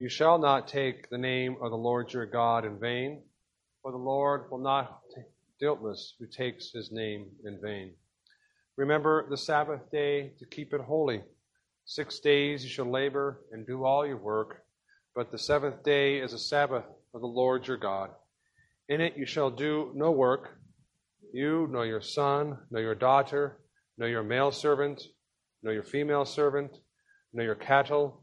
You shall not take the name of the Lord your God in vain, for the Lord will not guiltless who takes his name in vain. Remember the Sabbath day to keep it holy. Six days you shall labor and do all your work, but the seventh day is a Sabbath of the Lord your God. In it you shall do no work, you, nor your son, nor your daughter, nor your male servant, nor your female servant, nor your cattle,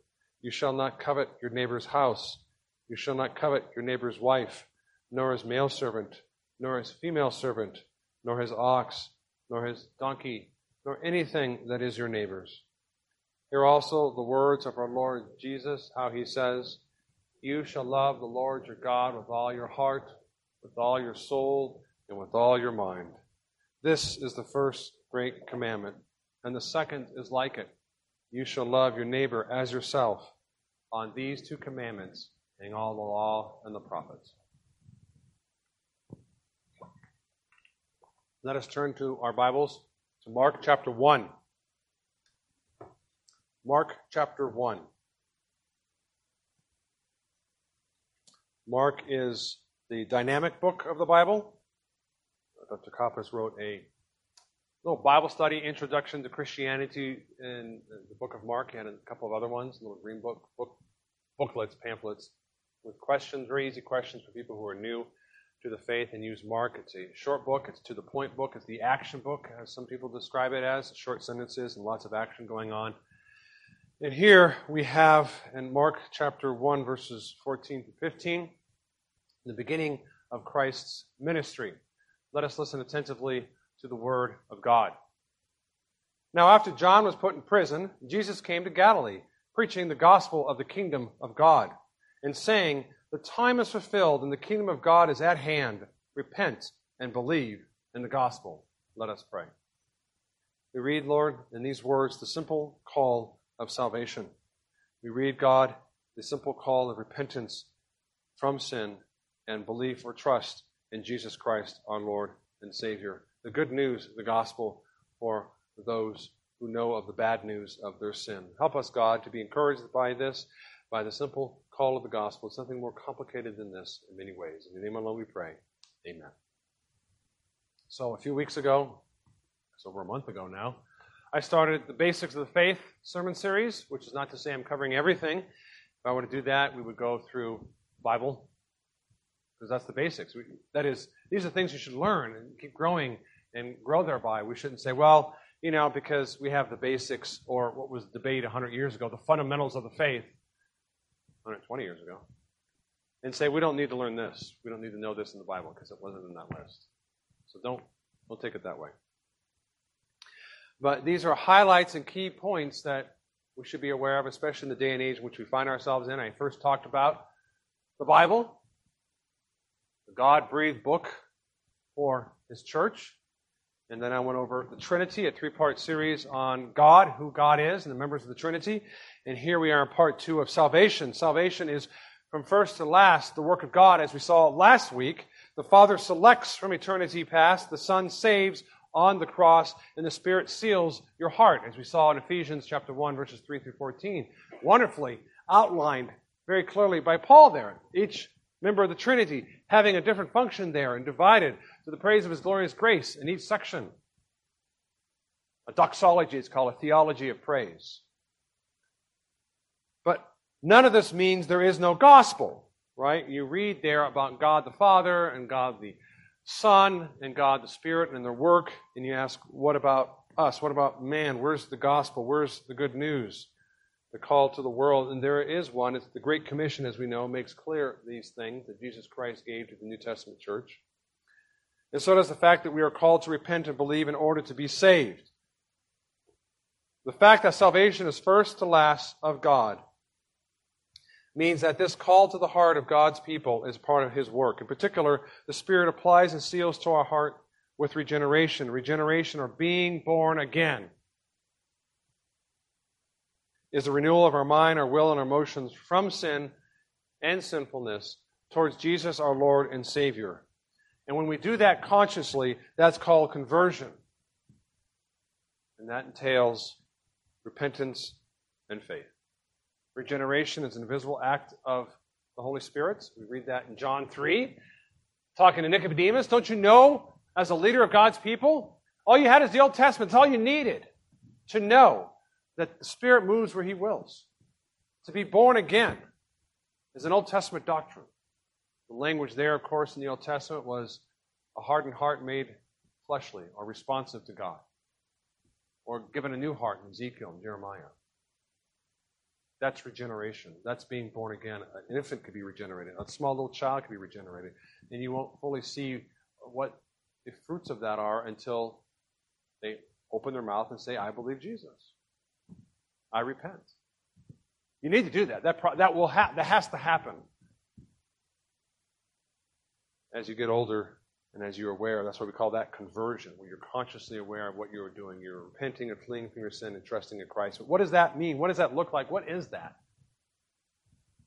You shall not covet your neighbor's house. You shall not covet your neighbor's wife, nor his male servant nor his female servant, nor his ox, nor his donkey, nor anything that is your neighbor's. Hear also the words of our Lord Jesus, how he says, You shall love the Lord your God with all your heart, with all your soul, and with all your mind. This is the first great commandment, and the second is like it. You shall love your neighbor as yourself. On these two commandments hang all the law and the prophets. Let us turn to our Bibles to Mark chapter 1. Mark chapter 1. Mark is the dynamic book of the Bible. Dr. Koppas wrote a little Bible study, Introduction to Christianity, in the book of Mark, and a couple of other ones, little green book, book booklets, pamphlets, with questions, very easy questions for people who are new to the faith and use Mark. It's a short book, it's to the point book, it's the action book, as some people describe it as short sentences and lots of action going on. And here we have in Mark chapter 1, verses 14 to 15, the beginning of Christ's ministry. Let us listen attentively to the word of God. Now, after John was put in prison, Jesus came to Galilee, preaching the gospel of the kingdom of God, and saying, the time is fulfilled and the kingdom of God is at hand. Repent and believe in the gospel. Let us pray. We read, Lord, in these words, the simple call of salvation. We read, God, the simple call of repentance from sin and belief or trust in Jesus Christ, our Lord and Savior. The good news, the gospel for those who know of the bad news of their sin. Help us, God, to be encouraged by this, by the simple call of the gospel. It's something more complicated than this in many ways. In the name alone we pray. Amen. So, a few weeks ago, it's over a month ago now, I started the Basics of the Faith sermon series, which is not to say I'm covering everything. If I were to do that, we would go through Bible, because that's the basics. We, that is, these are things you should learn and keep growing and grow thereby. We shouldn't say, well, you know, because we have the basics, or what was debated 100 years ago, the fundamentals of the faith, 120 years ago, and say, we don't need to learn this. We don't need to know this in the Bible because it wasn't in that list. So don't, don't take it that way. But these are highlights and key points that we should be aware of, especially in the day and age in which we find ourselves in. I first talked about the Bible, the God breathed book for His church. And then I went over the Trinity, a three part series on God, who God is, and the members of the Trinity. And here we are in part two of salvation. Salvation is from first to last the work of God, as we saw last week. The Father selects from eternity past, the Son saves on the cross, and the Spirit seals your heart, as we saw in Ephesians chapter 1, verses 3 through 14. Wonderfully outlined very clearly by Paul there. Each member of the Trinity having a different function there and divided to the praise of his glorious grace in each section. A doxology is called a theology of praise. But none of this means there is no gospel, right? You read there about God the Father and God the Son and God the Spirit and their work, and you ask, what about us? What about man? Where's the gospel? Where's the good news? The call to the world. And there is one. It's the Great Commission, as we know, makes clear these things that Jesus Christ gave to the New Testament church. And so does the fact that we are called to repent and believe in order to be saved. The fact that salvation is first to last of God. means that this call to the heart of God's people is part of His work. In particular, the Spirit applies and seals to our heart with regeneration. Regeneration, or being born again, is the renewal of our mind, our will, and our emotions from sin and sinfulness towards Jesus, our Lord and Savior. And when we do that consciously, that's called conversion. And that entails repentance and faith. Regeneration is an invisible act of the Holy Spirit. We read that in John 3. Talking to Nicodemus, don't you know, as a leader of God's people, all you had is the Old Testament. It's all you needed to know that the Spirit moves where He wills. To be born again is an Old Testament doctrine. The language there, of course, in the Old Testament was a hardened heart made fleshly or responsive to God, or given a new heart in Ezekiel and Jeremiah. That's regeneration. That's being born again. An infant could be regenerated. A small little child could be regenerated. And you won't fully see what the fruits of that are until they open their mouth and say, I believe Jesus. I repent. You need to do that. That, pro- that, will ha- that has to happen. As you get older and as you're aware, that's why we call that conversion, where you're consciously aware of what you're doing. You're repenting and fleeing from your sin and trusting in Christ. But what does that mean? What does that look like? What is that?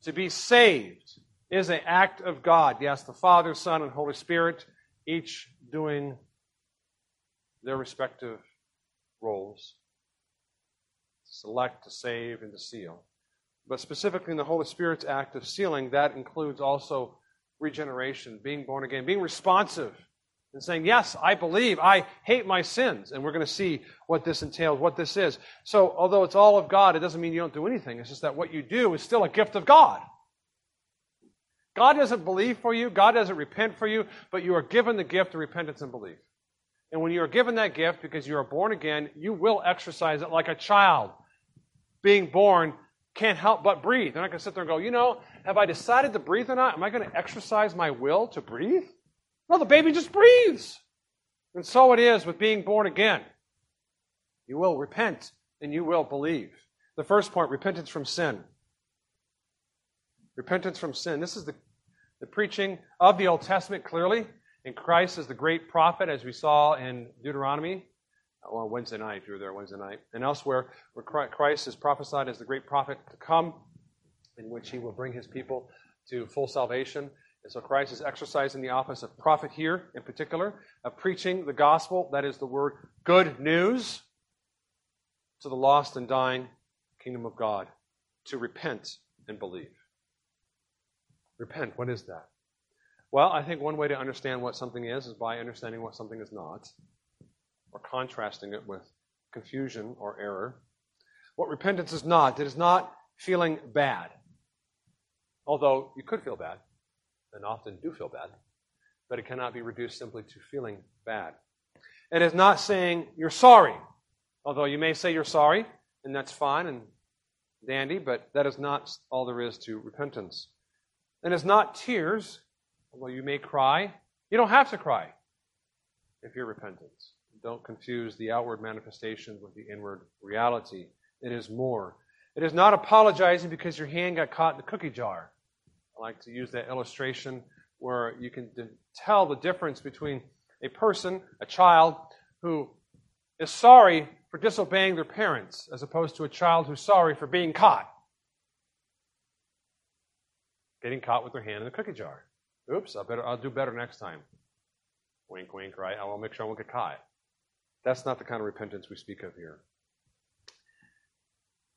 To be saved is an act of God. Yes, the Father, Son, and Holy Spirit, each doing their respective roles select, to save, and to seal. But specifically in the Holy Spirit's act of sealing, that includes also regeneration, being born again, being responsive, and saying, Yes, I believe, I hate my sins. And we're going to see what this entails, what this is. So, although it's all of God, it doesn't mean you don't do anything. It's just that what you do is still a gift of God. God doesn't believe for you, God doesn't repent for you, but you are given the gift of repentance and belief. And when you are given that gift because you are born again, you will exercise it like a child being born can't help but breathe. They're not going to sit there and go, you know, have I decided to breathe or not? Am I going to exercise my will to breathe? No, the baby just breathes. And so it is with being born again. You will repent and you will believe. The first point repentance from sin. Repentance from sin. This is the, the preaching of the Old Testament clearly. And Christ is the great prophet, as we saw in Deuteronomy well, Wednesday night, if you were there Wednesday night, and elsewhere, where Christ is prophesied as the great prophet to come, in which he will bring his people to full salvation. And so Christ is exercising the office of prophet here, in particular, of preaching the gospel, that is the word good news, to the lost and dying kingdom of God, to repent and believe. Repent, what is that? Well, I think one way to understand what something is is by understanding what something is not or contrasting it with confusion or error. What repentance is not, it is not feeling bad. Although you could feel bad, and often do feel bad, but it cannot be reduced simply to feeling bad. It is not saying you're sorry, although you may say you're sorry, and that's fine and dandy, but that is not all there is to repentance. And it's not tears, although you may cry. You don't have to cry if you're repentance. Don't confuse the outward manifestation with the inward reality. It is more. It is not apologizing because your hand got caught in the cookie jar. I like to use that illustration where you can tell the difference between a person, a child, who is sorry for disobeying their parents as opposed to a child who's sorry for being caught. Getting caught with their hand in the cookie jar. Oops, I better I'll do better next time. Wink, wink, right? I will make sure I won't get caught. That's not the kind of repentance we speak of here.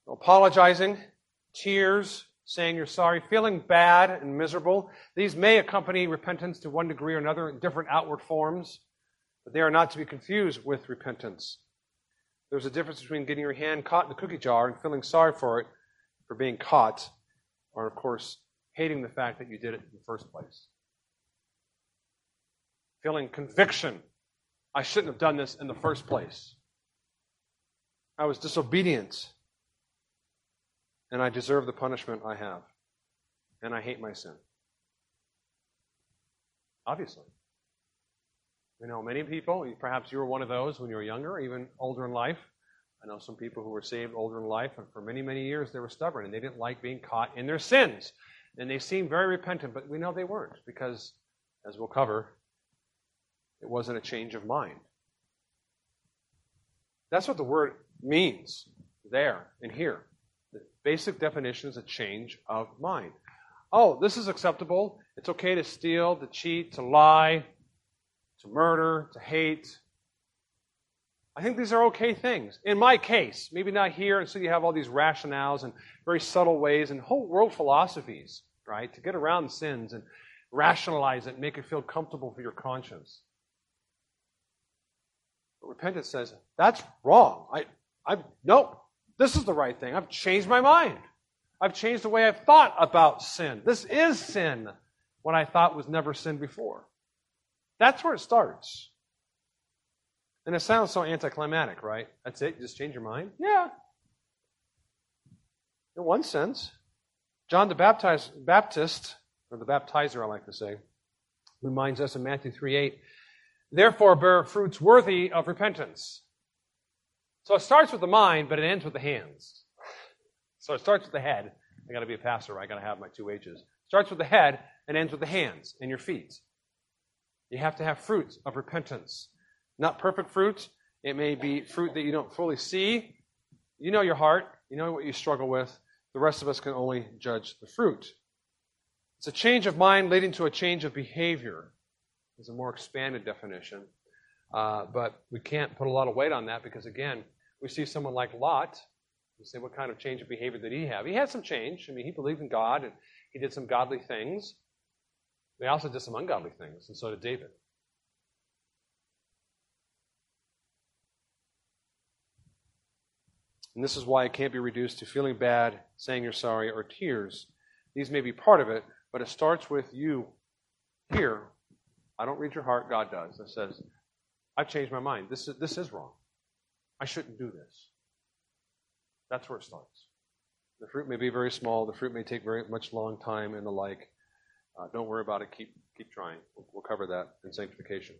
Apologizing, tears, saying you're sorry, feeling bad and miserable. These may accompany repentance to one degree or another in different outward forms, but they are not to be confused with repentance. There's a difference between getting your hand caught in the cookie jar and feeling sorry for it, for being caught, or, of course, hating the fact that you did it in the first place. Feeling conviction I shouldn't have done this in the first place. I was disobedient. And I deserve the punishment I have. And I hate my sin. Obviously. You know, many people, perhaps you were one of those when you were younger, even older in life, I know some people who were saved older in life, and for many, many years they were stubborn and they didn't like being caught in their sins. And they seemed very repentant, but we know they weren't because, as we'll cover, it wasn't a change of mind. That's what the word means there and here. The basic definition is a change of mind. Oh, this is acceptable. It's okay to steal, to cheat, to lie, to murder, to hate. I think these are okay things. In my case, maybe not here, and so you have all these rationales and very subtle ways and whole world philosophies, right, to get around sins and rationalize it and make it feel comfortable for your conscience. But repentance says, that's wrong. I, I, nope, this is the right thing. I've changed my mind. I've changed the way I've thought about sin. This is sin what I thought was never sin before. That's where it starts. And it sounds so anticlimactic, right? That's it? You just change your mind? Yeah. In one sense. John the Baptist, Baptist, or the baptizer, I like to say, reminds us in Matthew 3 8, therefore bear fruits worthy of repentance. So it starts with the mind, but it ends with the hands. So it starts with the head. I got to be a pastor? I got to have my two H's. Starts with the head and ends with the hands and your feet. You have to have fruit of repentance. Not perfect fruit. It may be fruit that you don't fully see. You know your heart. You know what you struggle with. The rest of us can only judge the fruit. It's a change of mind leading to a change of behavior. Is a more expanded definition. Uh, but we can't put a lot of weight on that because, again, we see someone like Lot. We say, what kind of change of behavior did he have? He had some change. I mean, he believed in God and he did some godly things. They also did some ungodly things, and so did David. And this is why it can't be reduced to feeling bad, saying you're sorry, or tears. These may be part of it, but it starts with you here. I don't read your heart, God does. That says, I've changed my mind. This is, this is wrong. I shouldn't do this. That's where it starts. The fruit may be very small, the fruit may take very much long time and the like. Uh, don't worry about it. Keep, keep trying. We'll, we'll cover that in sanctification.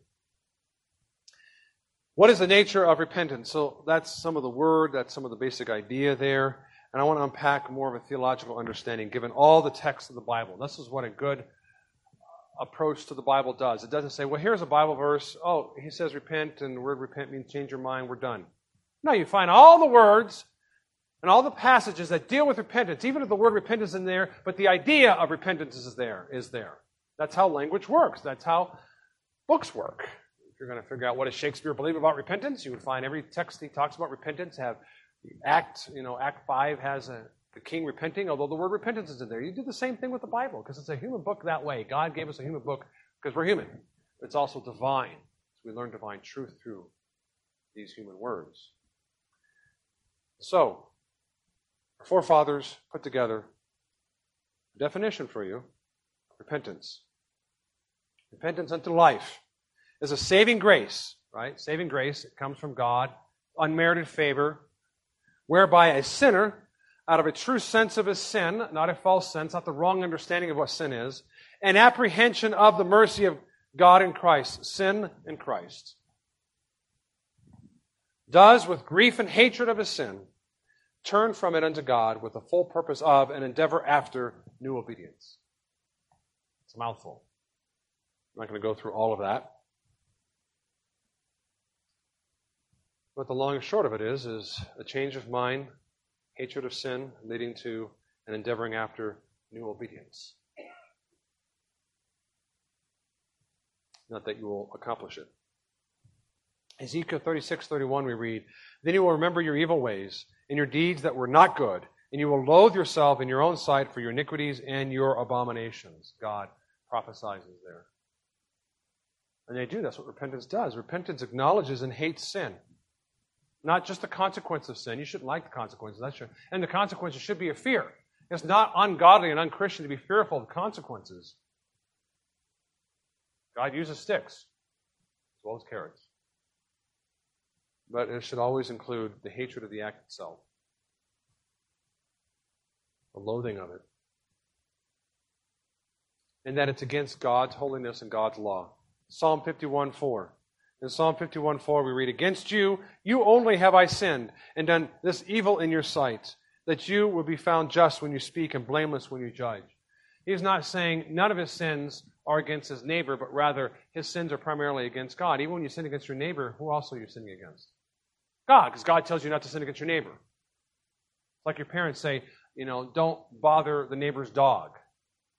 What is the nature of repentance? So that's some of the word, that's some of the basic idea there. And I want to unpack more of a theological understanding given all the texts of the Bible. This is what a good approach to the Bible does. It doesn't say, well, here's a Bible verse. Oh, he says repent, and the word repent means change your mind. We're done. No, you find all the words and all the passages that deal with repentance, even if the word repentance is in there, but the idea of repentance is there, is there. That's how language works. That's how books work. If you're going to figure out what does Shakespeare believe about repentance, you would find every text he talks about repentance have Act, you know, Act 5 has a, the king repenting, although the word repentance is in there. You do the same thing with the Bible because it's a human book that way. God gave us a human book because we're human. It's also divine. So we learn divine truth through these human words. So, our forefathers put together a definition for you repentance. Repentance unto life is a saving grace, right? Saving grace, it comes from God, unmerited favor, whereby a sinner, out of a true sense of his sin, not a false sense, not the wrong understanding of what sin is, an apprehension of the mercy of God in Christ, sin in Christ, does with grief and hatred of his sin turn from it unto God with the full purpose of and endeavor after new obedience. It's a mouthful. I'm not going to go through all of that. But the long and short of it is, is a change of mind, hatred of sin, leading to an endeavoring after new obedience. Not that you will accomplish it. Ezekiel 36, 31, we read, Then you will remember your evil ways and your deeds that were not good, and you will loathe yourself in your own sight for your iniquities and your abominations. God prophesies there. And they do. That's what repentance does. Repentance acknowledges and hates sin. Not just the consequence of sin. You shouldn't like the consequences. That's true. And the consequences should be a fear. It's not ungodly and unchristian to be fearful of consequences. God uses sticks as well as carrots but it should always include the hatred of the act itself, the loathing of it, and that it's against God's holiness and God's law. Psalm 51 4. In Psalm 51 4, we read, Against you, you only have I sinned, and done this evil in your sight, that you will be found just when you speak and blameless when you judge. He's not saying none of his sins are against his neighbor, but rather his sins are primarily against God. Even when you sin against your neighbor, who else are you sinning against? God, because God tells you not to sin against your neighbor. It's like your parents say, you know, don't bother the neighbor's dog.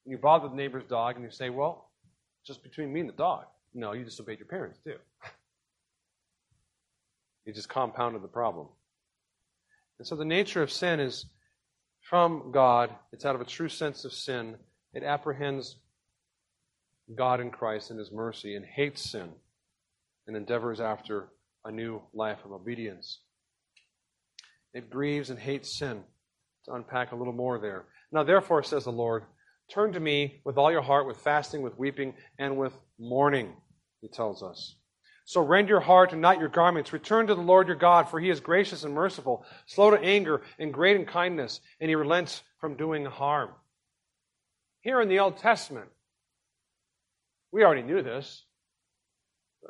And you bother the neighbor's dog, and you say, well, just between me and the dog. No, you disobeyed your parents too. you just compounded the problem. And so the nature of sin is from God. It's out of a true sense of sin. It apprehends God in Christ and His mercy and hates sin and endeavors after a new life of obedience. It grieves and hates sin. To unpack a little more there. Now, therefore, says the Lord, turn to me with all your heart, with fasting, with weeping, and with mourning, he tells us. So rend your heart and not your garments. Return to the Lord your God, for he is gracious and merciful, slow to anger, and great in kindness, and he relents from doing harm. Here in the Old Testament, we already knew this.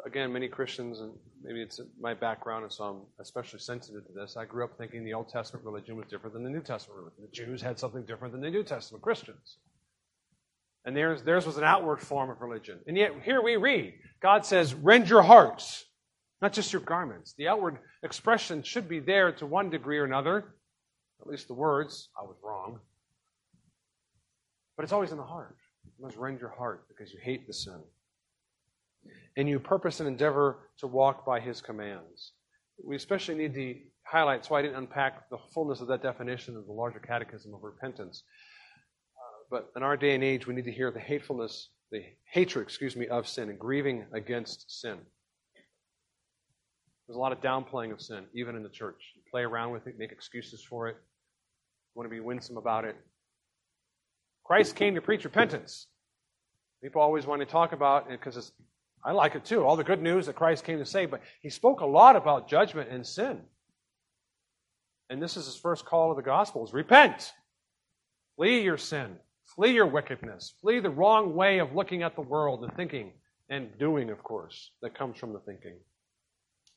Again, many Christians, and maybe it's my background, and so I'm especially sensitive to this. I grew up thinking the Old Testament religion was different than the New Testament religion. The Jews had something different than the New Testament Christians. And theirs, theirs was an outward form of religion. And yet, here we read God says, Rend your hearts, not just your garments. The outward expression should be there to one degree or another, at least the words. I was wrong. But it's always in the heart. You must rend your heart because you hate the sin. And you purpose and endeavor to walk by his commands. We especially need to highlight, so I didn't unpack the fullness of that definition of the larger catechism of repentance. But in our day and age, we need to hear the hatefulness, the hatred, excuse me, of sin and grieving against sin. There's a lot of downplaying of sin, even in the church. You play around with it, make excuses for it, want to be winsome about it. Christ came to preach repentance. People always want to talk about it because it's, I like it too, all the good news that Christ came to say, but he spoke a lot about judgment and sin. And this is his first call of the gospel is repent. Flee your sin. Flee your wickedness. Flee the wrong way of looking at the world and thinking and doing, of course, that comes from the thinking.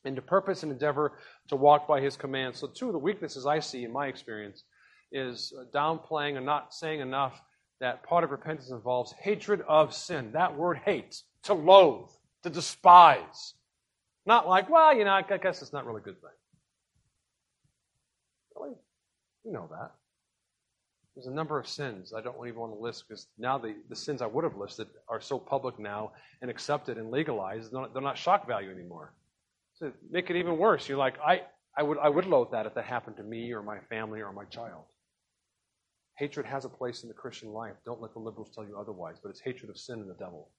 And to purpose and endeavor to walk by his commands. So two of the weaknesses I see in my experience is downplaying and not saying enough that part of repentance involves hatred of sin. That word hate, to loathe, to despise. Not like, well, you know, I guess it's not really a good thing. Really? You know that. There's a number of sins I don't even want to list because now the, the sins I would have listed are so public now and accepted and legalized, they're not, they're not shock value anymore. So make it even worse. You're like, I, I, would, I would loathe that if that happened to me or my family or my child. Hatred has a place in the Christian life. Don't let the liberals tell you otherwise, but it's hatred of sin and the devil.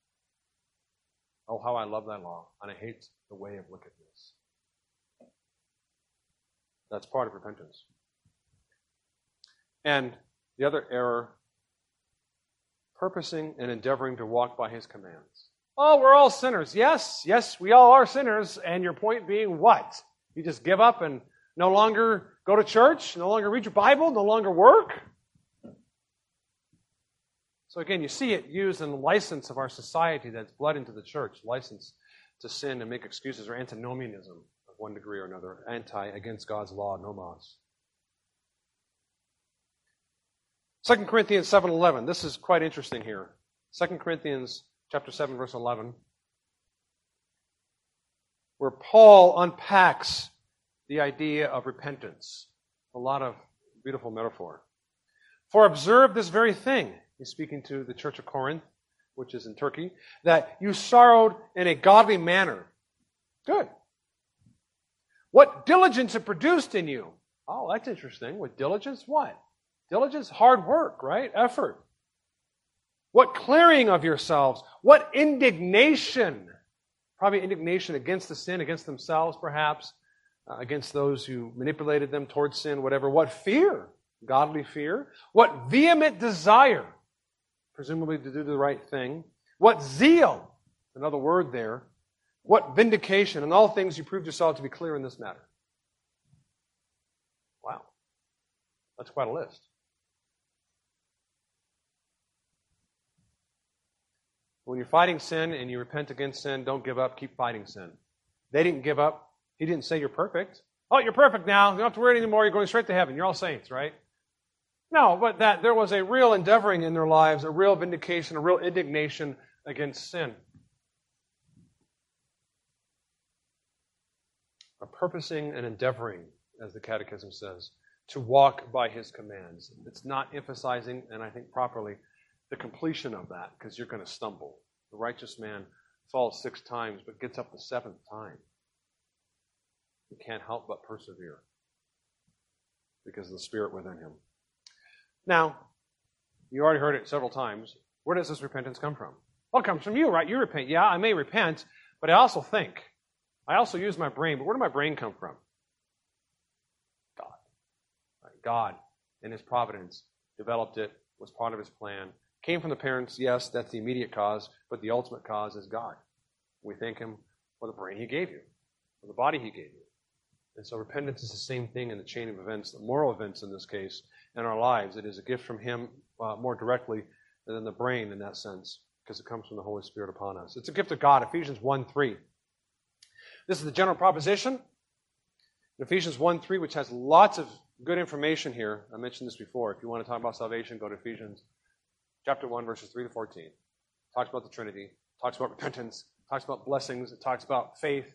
Oh, how I love that law, and I hate the way of wickedness. That's part of repentance. And the other error, purposing and endeavoring to walk by his commands. Oh, we're all sinners. Yes, yes, we all are sinners. And your point being what? You just give up and no longer go to church, no longer read your Bible, no longer work? So again, you see it used in the license of our society that's bled into the church, license to sin and make excuses, or antinomianism of one degree or another, anti against God's law, nomos. 2 Corinthians 7:11. This is quite interesting here. 2 Corinthians chapter 7 verse 11 where Paul unpacks the idea of repentance. A lot of beautiful metaphor. For observe this very thing He's speaking to the church of Corinth, which is in Turkey, that you sorrowed in a godly manner. Good. What diligence it produced in you. Oh, that's interesting. With diligence, what? Diligence, hard work, right? Effort. What clearing of yourselves. What indignation. Probably indignation against the sin, against themselves, perhaps, uh, against those who manipulated them towards sin, whatever. What fear. Godly fear. What vehement desire presumably to do the right thing. What zeal, another word there. What vindication, and all things you proved yourself to be clear in this matter. Wow. That's quite a list. When you're fighting sin and you repent against sin, don't give up, keep fighting sin. They didn't give up. He didn't say you're perfect. Oh, you're perfect now. You don't have to worry anymore. You're going straight to heaven. You're all saints, right? No, but that there was a real endeavoring in their lives, a real vindication, a real indignation against sin. A purposing and endeavoring, as the Catechism says, to walk by his commands. It's not emphasizing, and I think properly, the completion of that, because you're going to stumble. The righteous man falls six times, but gets up the seventh time. He can't help but persevere because of the Spirit within him. Now, you already heard it several times. Where does this repentance come from? Well, it comes from you, right? You repent. Yeah, I may repent, but I also think. I also use my brain, but where did my brain come from? God. God, in His providence, developed it, was part of His plan. Came from the parents, yes, that's the immediate cause, but the ultimate cause is God. We thank Him for the brain He gave you, for the body He gave you. And so repentance is the same thing in the chain of events, the moral events in this case, in our lives. It is a gift from Him uh, more directly than the brain in that sense, because it comes from the Holy Spirit upon us. It's a gift of God, Ephesians 1 3. This is the general proposition. In Ephesians 1 3, which has lots of good information here. I mentioned this before. If you want to talk about salvation, go to Ephesians chapter 1, verses 3 to 14. Talks about the Trinity, talks about repentance, talks about blessings, it talks about faith,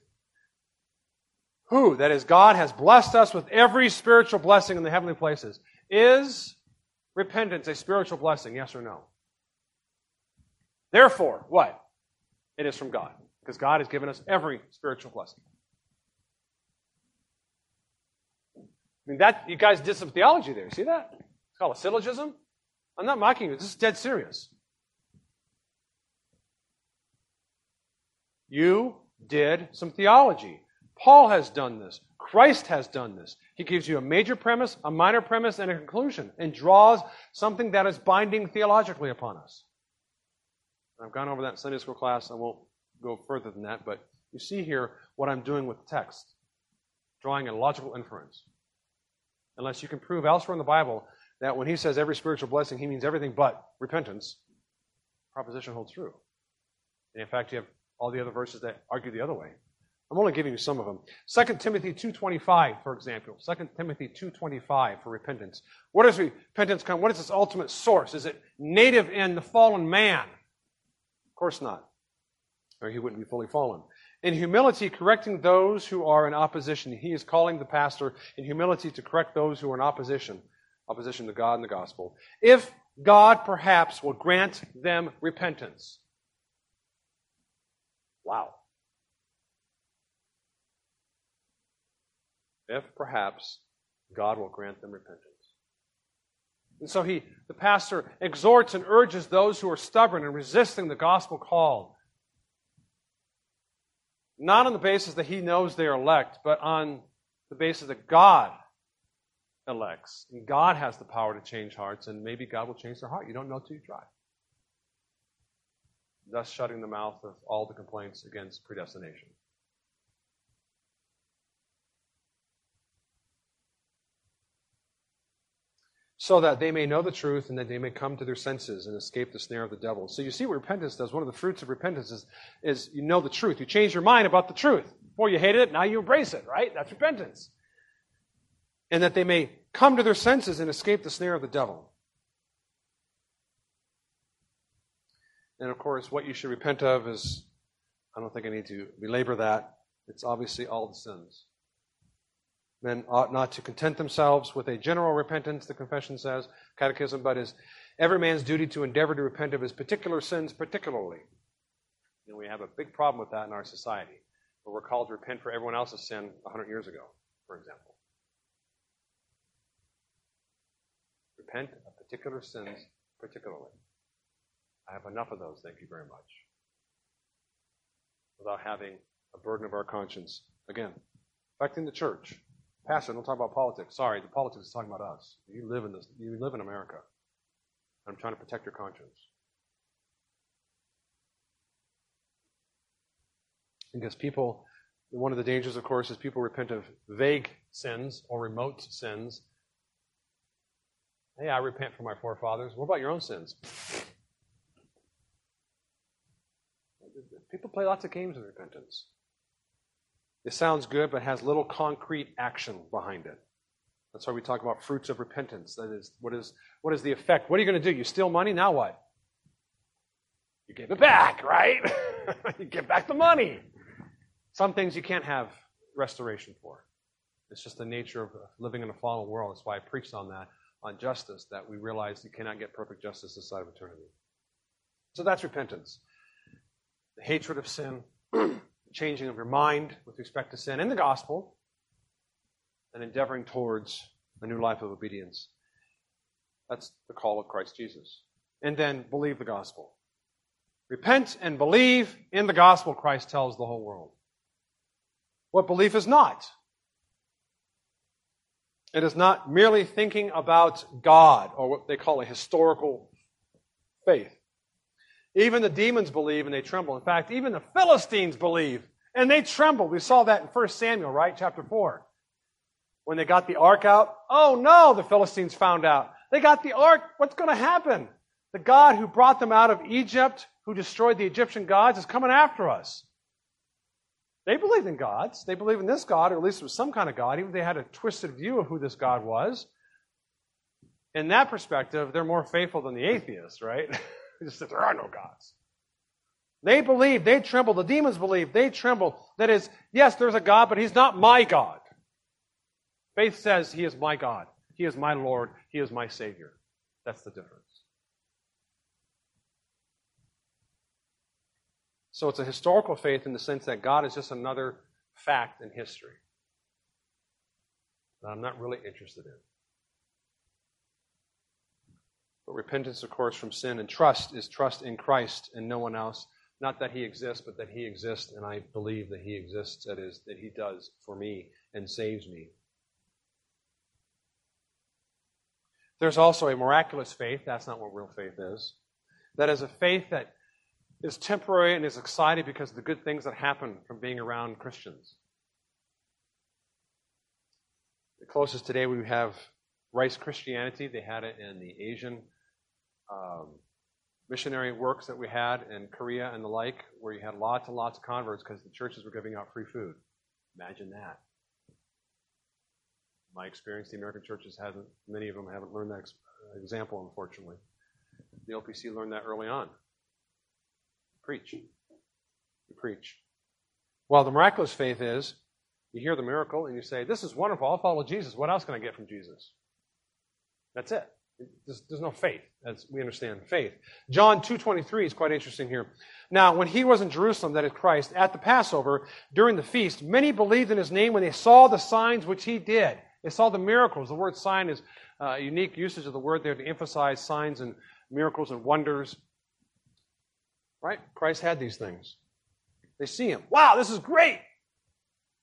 who, that is, God has blessed us with every spiritual blessing in the heavenly places. Is repentance a spiritual blessing? Yes or no? Therefore, what? It is from God. Because God has given us every spiritual blessing. I mean, that, you guys did some theology there. See that? It's called a syllogism. I'm not mocking you. This is dead serious. You did some theology. Paul has done this. Christ has done this. He gives you a major premise, a minor premise, and a conclusion, and draws something that is binding theologically upon us. I've gone over that in Sunday school class. I won't go further than that, but you see here what I'm doing with the text, drawing a logical inference. Unless you can prove elsewhere in the Bible that when he says every spiritual blessing, he means everything but repentance, proposition holds true. And in fact, you have all the other verses that argue the other way. I'm only giving you some of them. 2 Timothy 2.25, for example. 2 Timothy 2.25 for repentance. What does repentance come? What is its ultimate source? Is it native in the fallen man? Of course not. Or he wouldn't be fully fallen. In humility, correcting those who are in opposition. He is calling the pastor in humility to correct those who are in opposition. Opposition to God and the gospel. If God perhaps will grant them repentance. Wow. if perhaps God will grant them repentance. And so he, the pastor, exhorts and urges those who are stubborn and resisting the gospel call, not on the basis that he knows they are elect, but on the basis that God elects. And God has the power to change hearts, and maybe God will change their heart. You don't know till you try. Thus, shutting the mouth of all the complaints against predestination. so that they may know the truth and that they may come to their senses and escape the snare of the devil. So you see what repentance does. One of the fruits of repentance is, is you know the truth. You change your mind about the truth. Before you hated it, now you embrace it, right? That's repentance. And that they may come to their senses and escape the snare of the devil. And of course, what you should repent of is, I don't think I need to belabor that. It's obviously all the sins. Men ought not to content themselves with a general repentance, the confession says, catechism, but is every man's duty to endeavor to repent of his particular sins particularly. And we have a big problem with that in our society, where we're called to repent for everyone else's sin 100 years ago, for example. Repent of particular sins particularly. I have enough of those, thank you very much. Without having a burden of our conscience. Again, affecting the church, Pastor, don't talk about politics. Sorry, the politics is talking about us. You live in this. You live in America. I'm trying to protect your conscience. Because people, one of the dangers, of course, is people repent of vague sins or remote sins. Hey, I repent for my forefathers. What about your own sins? People play lots of games with repentance. It sounds good, but has little concrete action behind it. That's why we talk about fruits of repentance. That is, what is, what is the effect? What are you going to do? You steal money? Now what? You give it back, right? you give back the money. Some things you can't have restoration for. It's just the nature of living in a fallen world. That's why I preached on that, on justice, that we realize you cannot get perfect justice this side of eternity. So that's repentance. The hatred of sin, changing of your mind with respect to sin in the gospel, and endeavoring towards a new life of obedience. That's the call of Christ Jesus. And then believe the gospel. Repent and believe in the gospel, Christ tells the whole world. What belief is not? It is not merely thinking about God or what they call a historical faith. Even the demons believe and they tremble. In fact, even the Philistines believe and they tremble. We saw that in 1 Samuel, right? Chapter 4. When they got the ark out, oh no, the Philistines found out. They got the ark. What's going to happen? The God who brought them out of Egypt, who destroyed the Egyptian gods, is coming after us. They believed in gods. They believed in this God, or at least it was some kind of God, even if they had a twisted view of who this God was. In that perspective, they're more faithful than the atheists, right? just that there are no gods. They believe, they tremble. The demons believe, they tremble. That is, yes, there's a God, but he's not my God. Faith says he is my God. He is my Lord. He is my Savior. That's the difference. So it's a historical faith in the sense that God is just another fact in history that I'm not really interested in. But repentance, of course, from sin and trust is trust in Christ and no one else. Not that He exists, but that He exists, and I believe that He exists, that is, that He does for me and saves me. There's also a miraculous faith. That's not what real faith is. That is a faith that is temporary and is excited because of the good things that happen from being around Christians. The closest today we have Rice Christianity. They had it in the Asian um, missionary works that we had in Korea and the like, where you had lots and lots of converts because the churches were giving out free food. Imagine that. My experience, the American churches hasn't, many of them haven't learned that example, unfortunately. The OPC learned that early on. Preach. You preach. Well, the miraculous faith is you hear the miracle and you say, This is wonderful. I'll follow Jesus. What else can I get from Jesus? That's it. There's, there's, no faith, as we understand faith. John 2.23 is quite interesting here. Now, when he was in Jerusalem, that is Christ, at the Passover, during the feast, many believed in his name when they saw the signs which he did. They saw the miracles. The word sign is a unique usage of the word there to emphasize signs and miracles and wonders. Right? Christ had these things. They see him. Wow, this is great.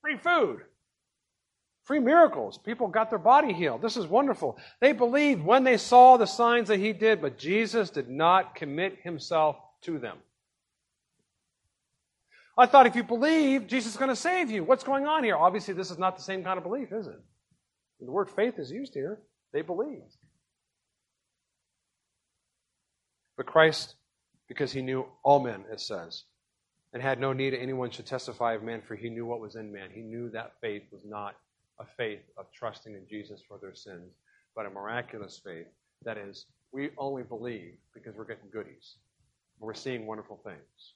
Free food. Free miracles. People got their body healed. This is wonderful. They believed when they saw the signs that he did, but Jesus did not commit himself to them. I thought if you believe, Jesus is going to save you. What's going on here? Obviously, this is not the same kind of belief, is it? The word faith is used here. They believed. But Christ because he knew all men, it says, and had no need that anyone should testify of man, for he knew what was in man. He knew that faith was not a faith of trusting in Jesus for their sins, but a miraculous faith. That is, we only believe because we're getting goodies. We're seeing wonderful things.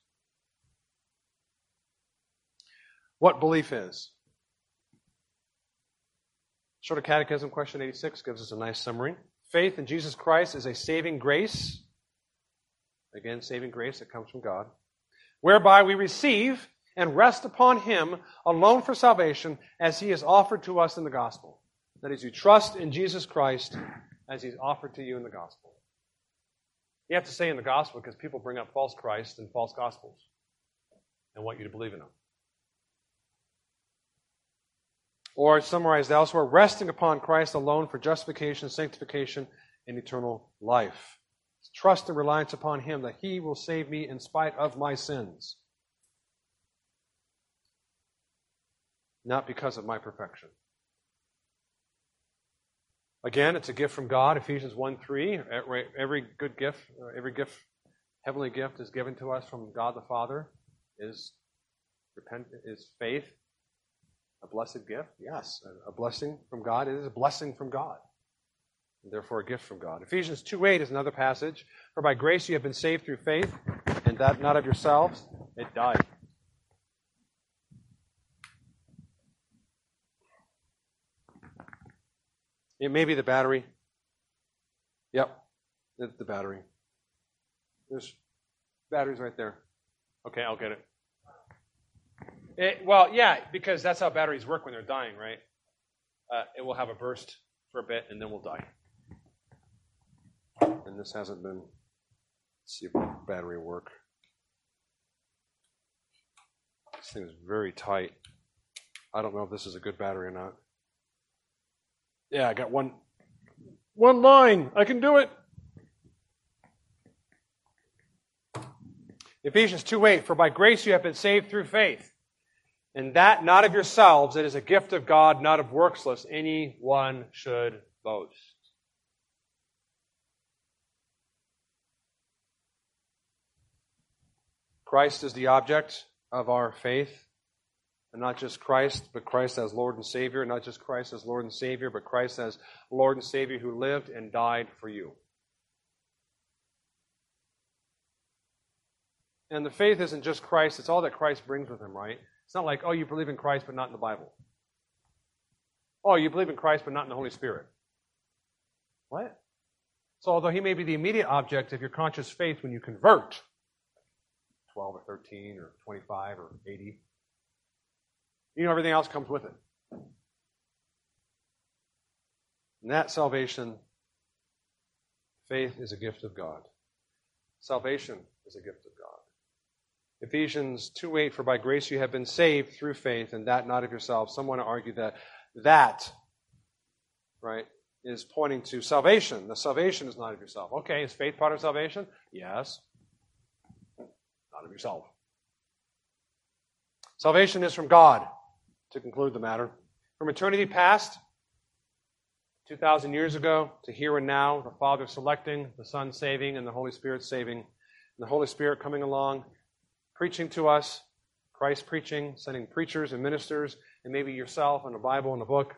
What belief is? Shorter Catechism, question 86, gives us a nice summary. Faith in Jesus Christ is a saving grace Again, saving grace that comes from God. Whereby we receive and rest upon Him alone for salvation as He is offered to us in the gospel. That is, you trust in Jesus Christ as He's offered to you in the gospel. You have to say in the gospel because people bring up false Christ and false gospels and want you to believe in them. Or summarized elsewhere, resting upon Christ alone for justification, sanctification, and eternal life. Trust and reliance upon Him that He will save me in spite of my sins. Not because of my perfection. Again, it's a gift from God, Ephesians 1 3. Every good gift, every gift, heavenly gift is given to us from God the Father, is, repent, is faith. A blessed gift? Yes. A blessing from God. It is a blessing from God. And therefore, a gift from God. Ephesians 2 8 is another passage. For by grace you have been saved through faith, and that not of yourselves. It died. It may be the battery. Yep, it's the battery. There's batteries right there. Okay, I'll get it. it. Well, yeah, because that's how batteries work when they're dying, right? Uh, it will have a burst for a bit, and then we'll die. And this hasn't been. See if battery work. This thing is very tight. I don't know if this is a good battery or not. Yeah, I got one one line. I can do it. Ephesians 2 8, for by grace you have been saved through faith. And that not of yourselves, it is a gift of God, not of works, lest any one should boast. Christ is the object of our faith. And not just Christ, but Christ as Lord and Savior. Not just Christ as Lord and Savior, but Christ as Lord and Savior who lived and died for you. And the faith isn't just Christ, it's all that Christ brings with him, right? It's not like, oh, you believe in Christ, but not in the Bible. Oh, you believe in Christ, but not in the Holy Spirit. What? So, although he may be the immediate object of your conscious faith when you convert, 12 or 13 or 25 or 80, you know, everything else comes with it. And that salvation, faith is a gift of God. Salvation is a gift of God. Ephesians 2 8, for by grace you have been saved through faith, and that not of yourselves. Some want to argue that that, right, is pointing to salvation. The salvation is not of yourself. Okay, is faith part of salvation? Yes. Not of yourself. Salvation is from God to conclude the matter. From eternity past, 2,000 years ago, to here and now, the Father selecting, the Son saving, and the Holy Spirit saving, and the Holy Spirit coming along, preaching to us, Christ preaching, sending preachers and ministers, and maybe yourself and a Bible and a book.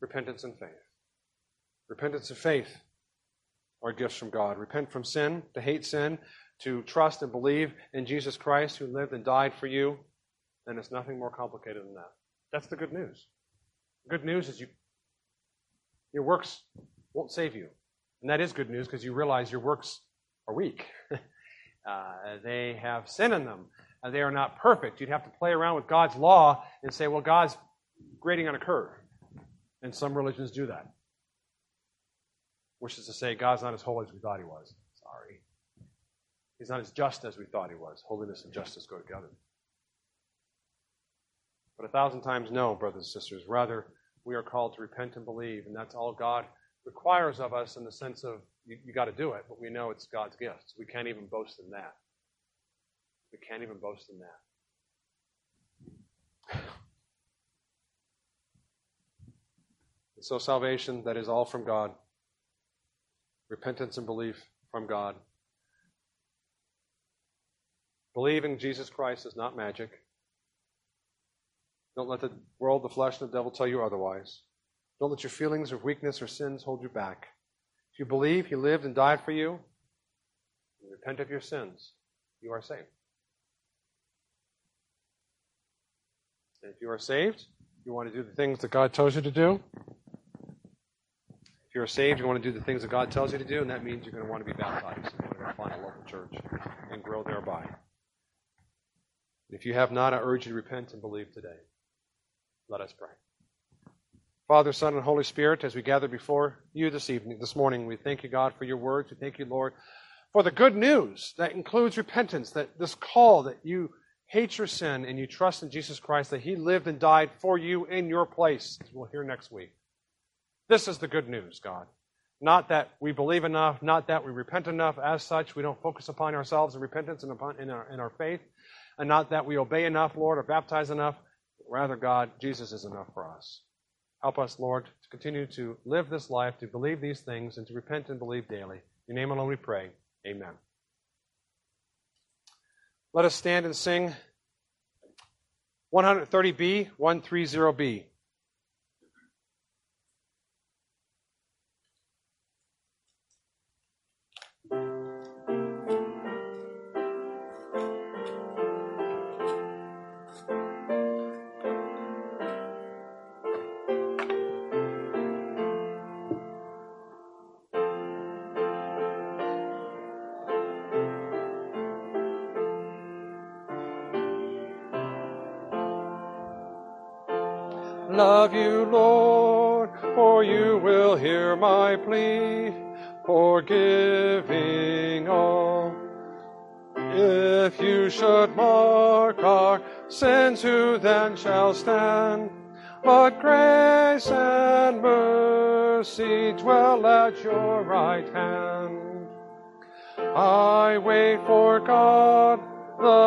Repentance and faith. Repentance and faith are gifts from God. Repent from sin, to hate sin, to trust and believe in Jesus Christ who lived and died for you, then it's nothing more complicated than that. That's the good news. The good news is you your works won't save you. And that is good news because you realize your works are weak. uh, they have sin in them. Uh, they are not perfect. You'd have to play around with God's law and say, well, God's grading on a curve. And some religions do that. Which is to say, God's not as holy as we thought he was. Sorry. He's not as just as we thought he was. Holiness and justice go together. But a thousand times no, brothers and sisters. Rather, we are called to repent and believe, and that's all God requires of us in the sense of you, you got to do it, but we know it's God's gift. We can't even boast in that. We can't even boast in that. So, salvation, that is all from God. Repentance and belief from God. Believing Jesus Christ is not magic. Don't let the world, the flesh, and the devil tell you otherwise. Don't let your feelings of weakness or sins hold you back. If you believe he lived and died for you, and repent of your sins, you are saved. And if you are saved, you want to do the things that God tells you to do. If you're saved, you want to do the things that God tells you to do, and that means you're going to want to be baptized. You're going to find a local church and grow thereby. If you have not, I urge you to repent and believe today. Let us pray. Father, Son, and Holy Spirit, as we gather before you this evening, this morning, we thank you, God, for your words. We thank you, Lord, for the good news that includes repentance, that this call that you hate your sin and you trust in Jesus Christ, that he lived and died for you in your place, as we'll hear next week. This is the good news, God. Not that we believe enough, not that we repent enough. As such, we don't focus upon ourselves in repentance and upon in our, in our faith, and not that we obey enough, Lord, or baptize enough, Rather, God, Jesus is enough for us. Help us, Lord, to continue to live this life, to believe these things, and to repent and believe daily. In your name alone we pray. Amen. Let us stand and sing 130b, 130b.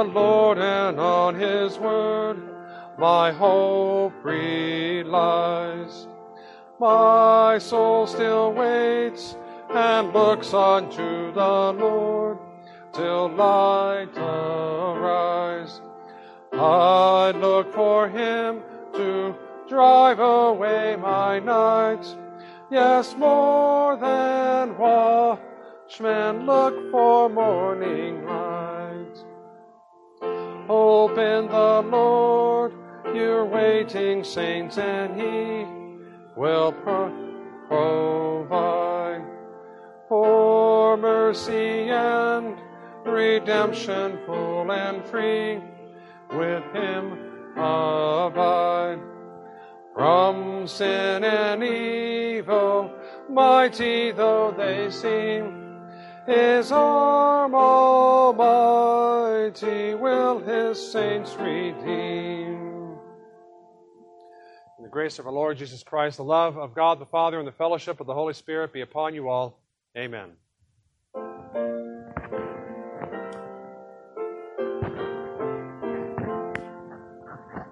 The Lord, and on his word my hope relies. My soul still waits and looks unto the Lord till light arise. I look for him to drive away my nights. Yes, more than watchmen look for morning. Hope in the Lord your waiting saints, and He will pro- provide for mercy and redemption full and free. With Him abide from sin and evil, mighty though they seem. His arm almighty will his saints redeem In the grace of our Lord Jesus Christ, the love of God the Father, and the fellowship of the Holy Spirit be upon you all. Amen.